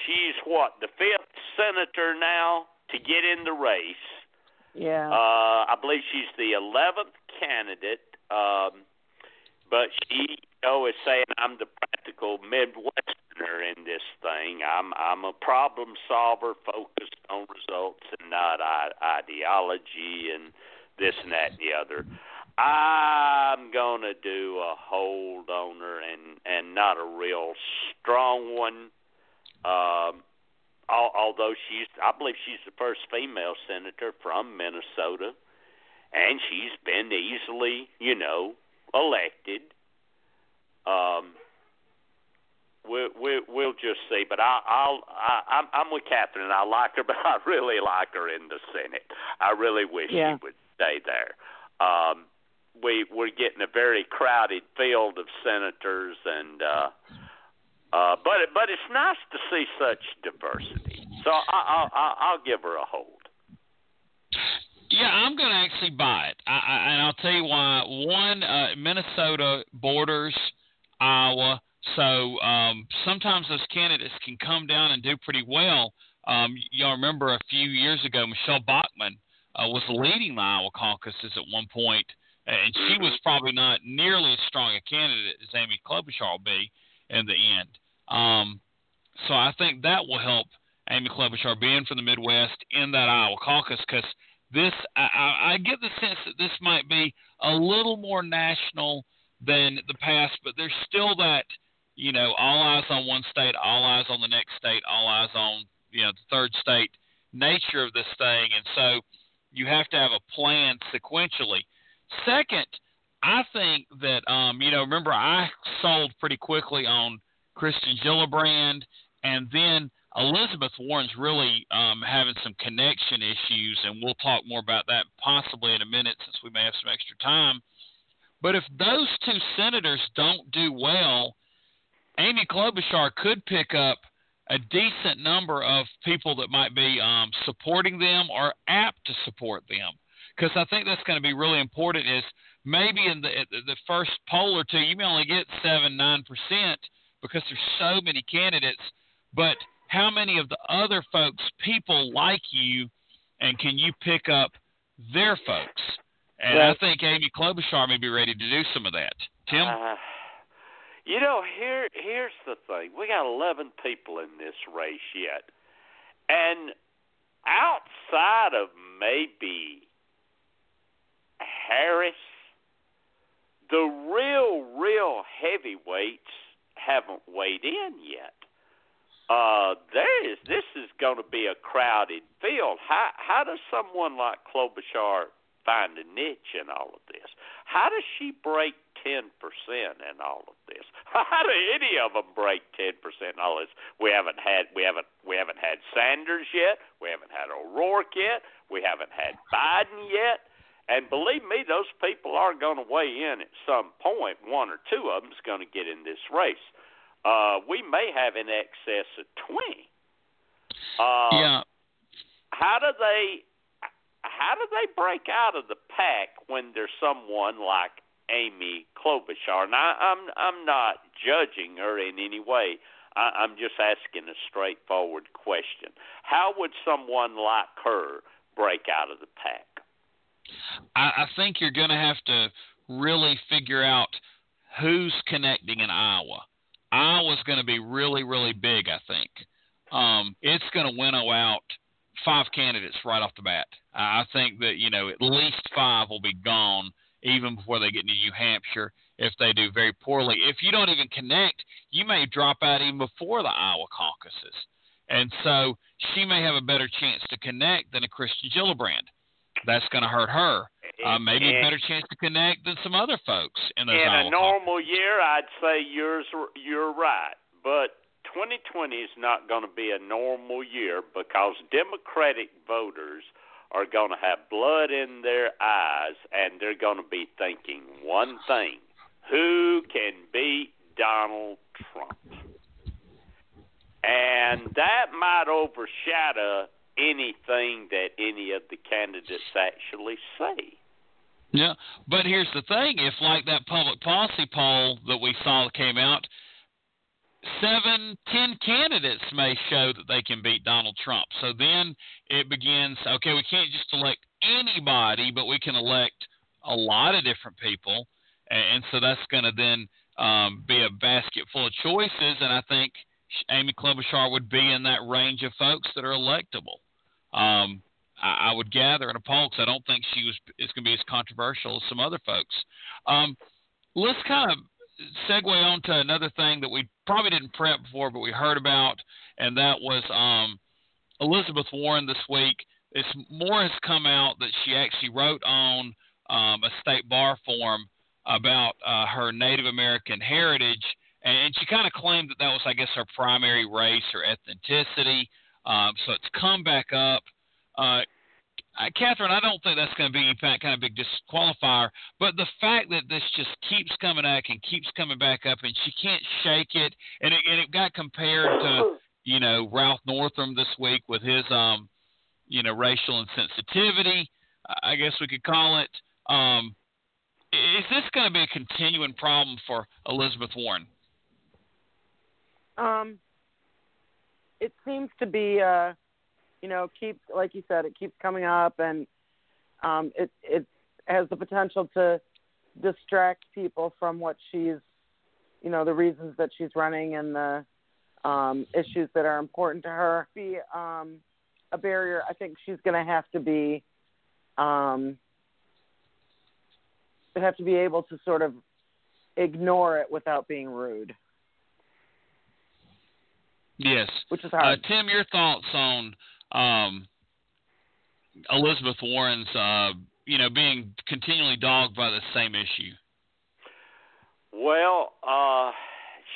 she's what the fifth senator now to get in the race. Yeah. Uh, I believe she's the eleventh candidate. Um, but she, is saying I'm the practical Midwesterner in this thing. I'm I'm a problem solver focused on results and not ideology and this and that and the other. I'm gonna do a hold on her and and not a real strong one. Um, although she's, I believe she's the first female senator from Minnesota, and she's been easily, you know, elected. Um, we, we, we'll just see. But I, I'll, I, I'm, I'm with Catherine. I like her, but I really like her in the Senate. I really wish yeah. she would stay there. Um, we, we're getting a very crowded field of senators, and uh, uh, but but it's nice to see such diversity. So I, I, I'll give her a hold. Yeah, I'm going to actually buy it, I, I, and I'll tell you why. One, uh, Minnesota borders Iowa, so um, sometimes those candidates can come down and do pretty well. Um, y'all remember a few years ago, Michele Bachmann uh, was leading the Iowa caucuses at one point, and she was probably not nearly as strong a candidate as Amy Klobuchar will be in the end. Um, so I think that will help Amy Klobuchar being from the Midwest in that Iowa caucus because this I, I get the sense that this might be a little more national than the past, but there's still that you know all eyes on one state, all eyes on the next state, all eyes on you know the third state nature of this thing, and so you have to have a plan sequentially. Second, I think that um, you know remember I sold pretty quickly on Kirsten Gillibrand, and then Elizabeth Warren's really um, having some connection issues, and we'll talk more about that possibly in a minute since we may have some extra time. But if those two senators don't do well, Amy Klobuchar could pick up a decent number of people that might be um, supporting them or apt to support them. Because I think that's going to be really important. Is maybe in the the first poll or two, you may only get seven nine percent because there's so many candidates but how many of the other folks people like you, and can you pick up their folks? And I think Amy Klobuchar may be ready to do some of that. Tim. Uh, you know, here here's the thing. We got 11 people in this race yet. And outside of maybe Harris, the real real heavyweights haven't weighed in yet. Uh, there is this is going to be a crowded field. How how does someone like Klobuchar find a niche in all of this? How does she break ten percent in all of this. How do any of them break ten percent in all this? We haven't had we haven't we haven't had Sanders yet. We haven't had O'Rourke yet. We haven't had Biden yet. And believe me, those people are going to weigh in at some point. One or two of them is going to get in this race. Uh, we may have in excess of twenty. Uh, yeah. How do they? How do they break out of the pack when there's someone like Amy Klobuchar. Now, I'm I'm not judging her in any way. I, I'm just asking a straightforward question. How would someone like her break out of the pack? I, I think you're going to have to really figure out who's connecting in Iowa. Iowa's going to be really, really big. I think um, it's going to winnow out five candidates right off the bat. I think that you know at least five will be gone even before they get into New Hampshire if they do very poorly. If you don't even connect, you may drop out even before the Iowa caucuses. And so she may have a better chance to connect than a Kirsten Gillibrand. That's going to hurt her. Uh, maybe a better chance to connect than some other folks in those In a normal year, I'd say yours you're right, but 2020 is not going to be a normal year because Democratic voters – are going to have blood in their eyes and they're going to be thinking one thing who can beat Donald Trump? And that might overshadow anything that any of the candidates actually say. Yeah, but here's the thing: if like that public policy poll that we saw came out, seven, ten candidates may show that they can beat Donald Trump. So then it begins okay, we can't just elect anybody, but we can elect a lot of different people. And, so that's going to then um, be a basket full of choices. And I think Amy Klobuchar would be in that range of folks that are electable. Um, I, I would gather in a poll because I don't think she was is going to be as controversial as some other folks. Um, let's kind of segue on to another thing that we probably didn't prep before, but we heard about, and that was um, Elizabeth Warren this week. It's more has come out that she actually wrote on um, a state bar form about uh, her Native American heritage, and, she kind of claimed that that was, I guess, her primary race or ethnicity. Um, so it's come back up. Uh, Catherine, I don't think that's going to be, in fact, kind of big disqualifier. But the fact that this just keeps coming back and keeps coming back up, and she can't shake it, and it, and it got compared to, you know, Ralph Northam this week with his, um, you know, racial insensitivity, I guess we could call it. Um, is this going to be a continuing problem for Elizabeth Warren? Um, it seems to be. Uh you know, keeps like you said, it keeps coming up, and um, it it has the potential to distract people from what she's, you know, the reasons that she's running and the um, issues that are important to her. Be um, a barrier. I think she's going to have to be, um, have to be able to sort of ignore it without being rude. Yes. Which is hard. Uh, Tim, your thoughts on um, Elizabeth Warren's, uh, you know, being continually dogged by the same issue? Well, uh,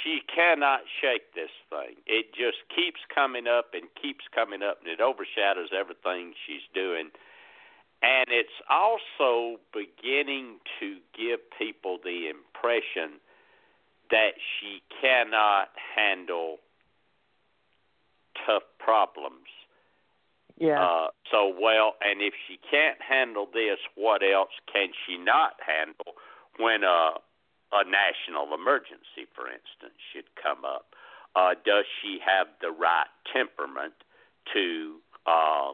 she cannot shake this thing. It just keeps coming up and keeps coming up, and it overshadows everything she's doing. And it's also beginning to give people the impression that she cannot handle tough problems yeah. Uh, so well, and if she can't handle this, what else can she not handle when a a national emergency, for instance, should come up? Uh, does she have the right temperament to uh,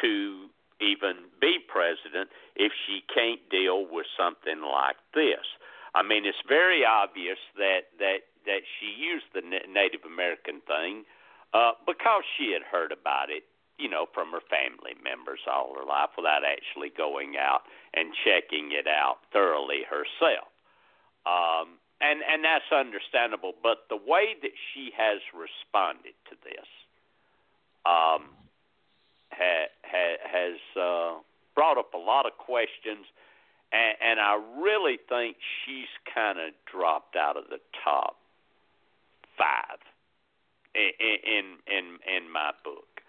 to even be president if she can't deal with something like this? I mean, it's very obvious that that that she used the Native American thing uh, because she had heard about it, you know, from her family members all her life without actually going out and checking it out thoroughly herself. Um, and and that's understandable. But the way that she has responded to this um, ha, ha, has uh, brought up a lot of questions, and, and I really think she's kind of dropped out of the top five in in in, in my book,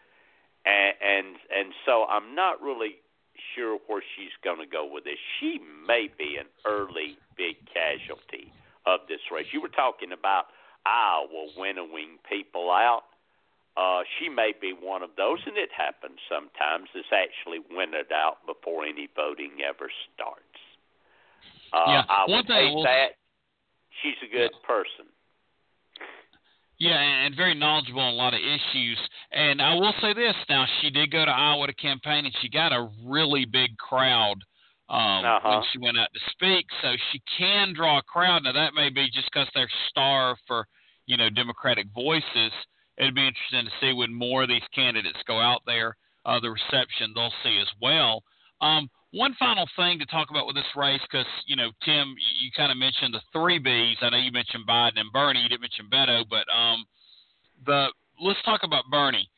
and, and and so I'm not really sure where she's going to go with this. She may be an early big casualty of this race. You were talking about Iowa winnowing people out. Uh, she may be one of those, and it happens sometimes. It's actually winnowed out before any voting ever starts. Uh, yeah, I one would thing hate that. She's a good yeah. person. Yeah, and very knowledgeable on a lot of issues. And I will say this: now she did go to Iowa to campaign, and she got a really big crowd um, uh-huh. when she went out to speak. So she can draw a crowd. Now that may be just because they're starved for you know Democratic voices. It'd be interesting to see when more of these candidates go out there, uh, the reception they'll see as well. Um, one final thing to talk about with this race, because you know Tim, you kind of mentioned the three Bs. I know you mentioned Biden and Bernie. You didn't mention Beto, but um, the let's talk about Bernie.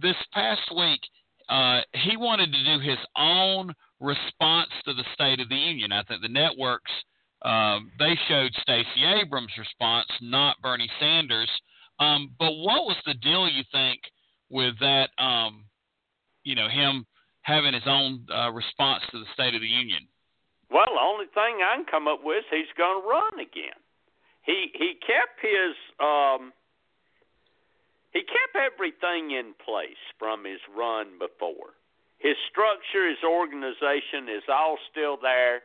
This past week, uh, he wanted to do his own response to the State of the Union. I think the networks um, they showed Stacey Abrams' response, not Bernie Sanders. Um, but what was the deal you think with that? Um, you know him having his own uh, response to the State of the Union. Well, the only thing I can come up with is he's going to run again. He he kept his um, he kept everything in place from his run before. His structure, his organization is all still there.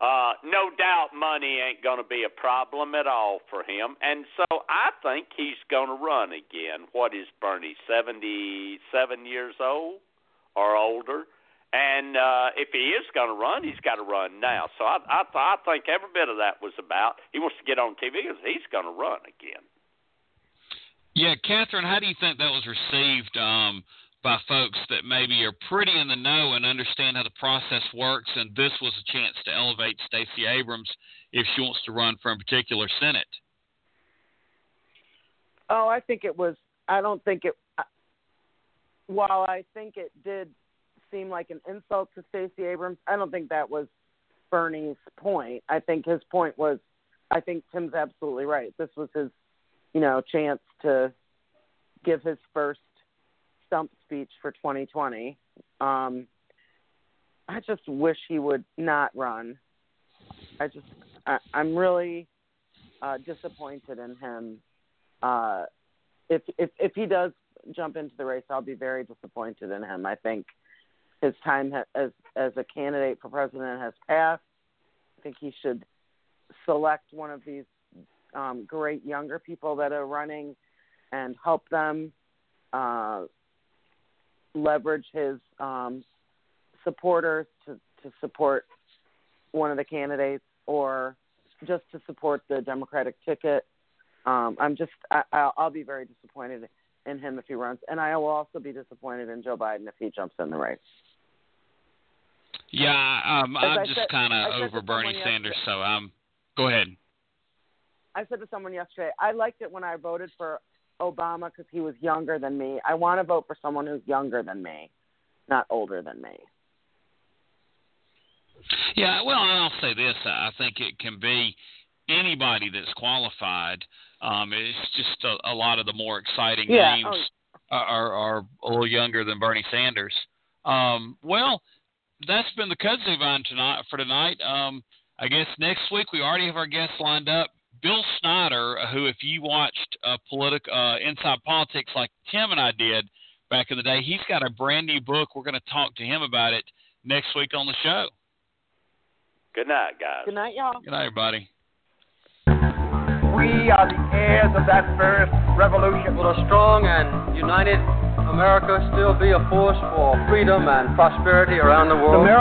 Uh, no doubt money ain't going to be a problem at all for him. And so I think he's going to run again. What is Bernie, 77 years old or older? And uh, if he is going to run, he's got to run now. So I, I, I think every bit of that was about he wants to get on TV because he's going to run again. Yeah, Catherine, how do you think that was received um, by folks that maybe are pretty in the know and understand how the process works, and this was a chance to elevate Stacey Abrams if she wants to run for a particular Senate? Oh, I think it was. I don't think it. While I think it did seem like an insult to Stacey Abrams, I don't think that was Bernie's point. I think his point was. I think Tim's absolutely right. This was his, you know, chance to give his first stump speech for 2020. Um, I just wish he would not run. I just, I, I'm really uh, disappointed in him. Uh, if if if he does jump into the race, I'll be very disappointed in him. I think his time as as a candidate for president has passed. I think he should select one of these um, great younger people that are running and help them uh, leverage his um, supporters to, to support one of the candidates or just to support the Democratic ticket. Um, I'm just, I, I'll, I'll be very disappointed in him if he runs, and I will also be disappointed in Joe Biden if he jumps in the race. Yeah, um, I'm just kind of over Bernie Sanders, yesterday- so um, go ahead. I said to someone yesterday, I liked it when I voted for Obama because he was younger than me. I want to vote for someone who's younger than me, not older than me. Yeah, well, I'll say this: I think it can be anybody that's qualified. Um, it's just a, a lot of the more exciting Yeah, names oh. are, are a little younger than Bernie Sanders. Um, well, that's been the kudzu vine tonight for tonight. Um, I guess next week we already have our guests lined up. Bill Snyder, who, if you watched uh, politic uh, inside politics like Tim and I did back in the day, he's got a brand new book. We're going to talk to him about it next week on the show. Good night, guys. Good night, y'all. Good night, everybody. We are the heirs of that first revolution. Will a strong and united America still be a force for freedom and prosperity around the world? America